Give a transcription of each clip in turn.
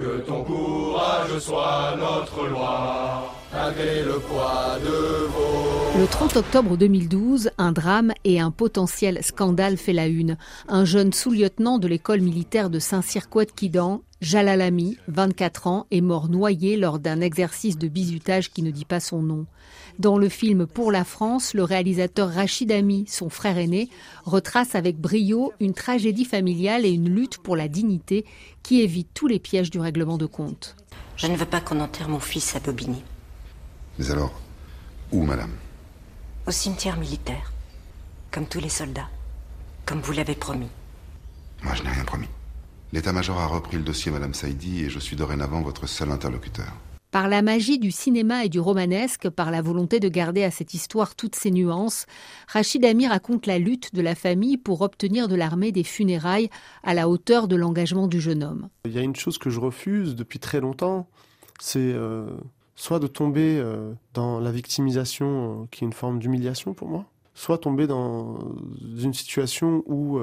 Que ton courage soit notre loi, malgré le poids de vos... Le 30 octobre 2012, un drame et un potentiel scandale fait la une. Un jeune sous-lieutenant de l'école militaire de Saint-Cyr-Couët-Quidan, Jalalami, 24 ans, est mort noyé lors d'un exercice de bizutage qui ne dit pas son nom. Dans le film Pour la France, le réalisateur Rachid Ami, son frère aîné, retrace avec brio une tragédie familiale et une lutte pour la dignité qui évite tous les pièges du règlement de compte. Je ne veux pas qu'on enterre mon fils à Bobigny. Mais alors, où, madame? Au cimetière militaire. Comme tous les soldats. Comme vous l'avez promis. Moi, je n'ai rien promis. L'état-major a repris le dossier, madame Saïdi, et je suis dorénavant votre seul interlocuteur. Par la magie du cinéma et du romanesque, par la volonté de garder à cette histoire toutes ses nuances, Rachid Ami raconte la lutte de la famille pour obtenir de l'armée des funérailles à la hauteur de l'engagement du jeune homme. Il y a une chose que je refuse depuis très longtemps, c'est euh, soit de tomber euh, dans la victimisation, euh, qui est une forme d'humiliation pour moi, soit tomber dans une situation où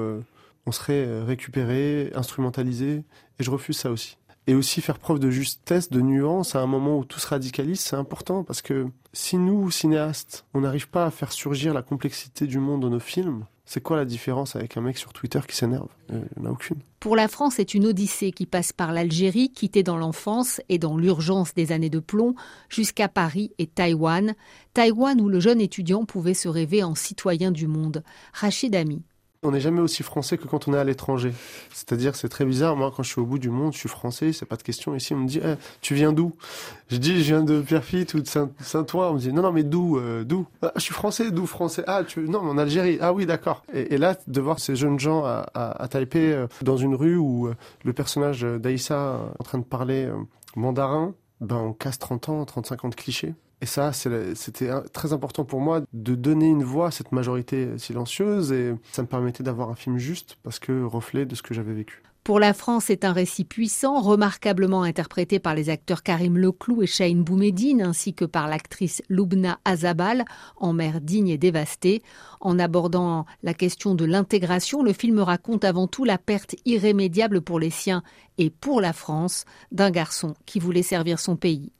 on serait récupéré, instrumentalisé, et je refuse ça aussi. Et aussi faire preuve de justesse, de nuance à un moment où tout se radicalise, c'est important parce que si nous, cinéastes, on n'arrive pas à faire surgir la complexité du monde dans nos films, c'est quoi la différence avec un mec sur Twitter qui s'énerve? Il n'y en a aucune. Pour la France, c'est une odyssée qui passe par l'Algérie, quittée dans l'enfance et dans l'urgence des années de plomb, jusqu'à Paris et Taïwan. Taïwan où le jeune étudiant pouvait se rêver en citoyen du monde. Rachid Ami. On n'est jamais aussi français que quand on est à l'étranger. C'est-à-dire, c'est très bizarre. Moi, quand je suis au bout du monde, je suis français, c'est pas de question. Ici, on me dit, eh, tu viens d'où? Je dis, je viens de Pierrefitte ou de Saint-Ouen. On me dit, non, non, mais d'où euh, D'où? Ah, Je suis français, d'où français? Ah, tu non, en Algérie. Ah oui, d'accord. Et, là, de voir ces jeunes gens à, à, Taipei, euh, dans une rue où euh, le personnage d'Aïssa en train de parler mandarin, ben, on casse 30 ans, 35 ans de clichés. Et ça, c'était très important pour moi de donner une voix à cette majorité silencieuse et ça me permettait d'avoir un film juste parce que reflet de ce que j'avais vécu. Pour la France, c'est un récit puissant, remarquablement interprété par les acteurs Karim Leclou et Shahin Boumedine, ainsi que par l'actrice Loubna Azabal, en mer digne et dévastée. En abordant la question de l'intégration, le film raconte avant tout la perte irrémédiable pour les siens et pour la France d'un garçon qui voulait servir son pays.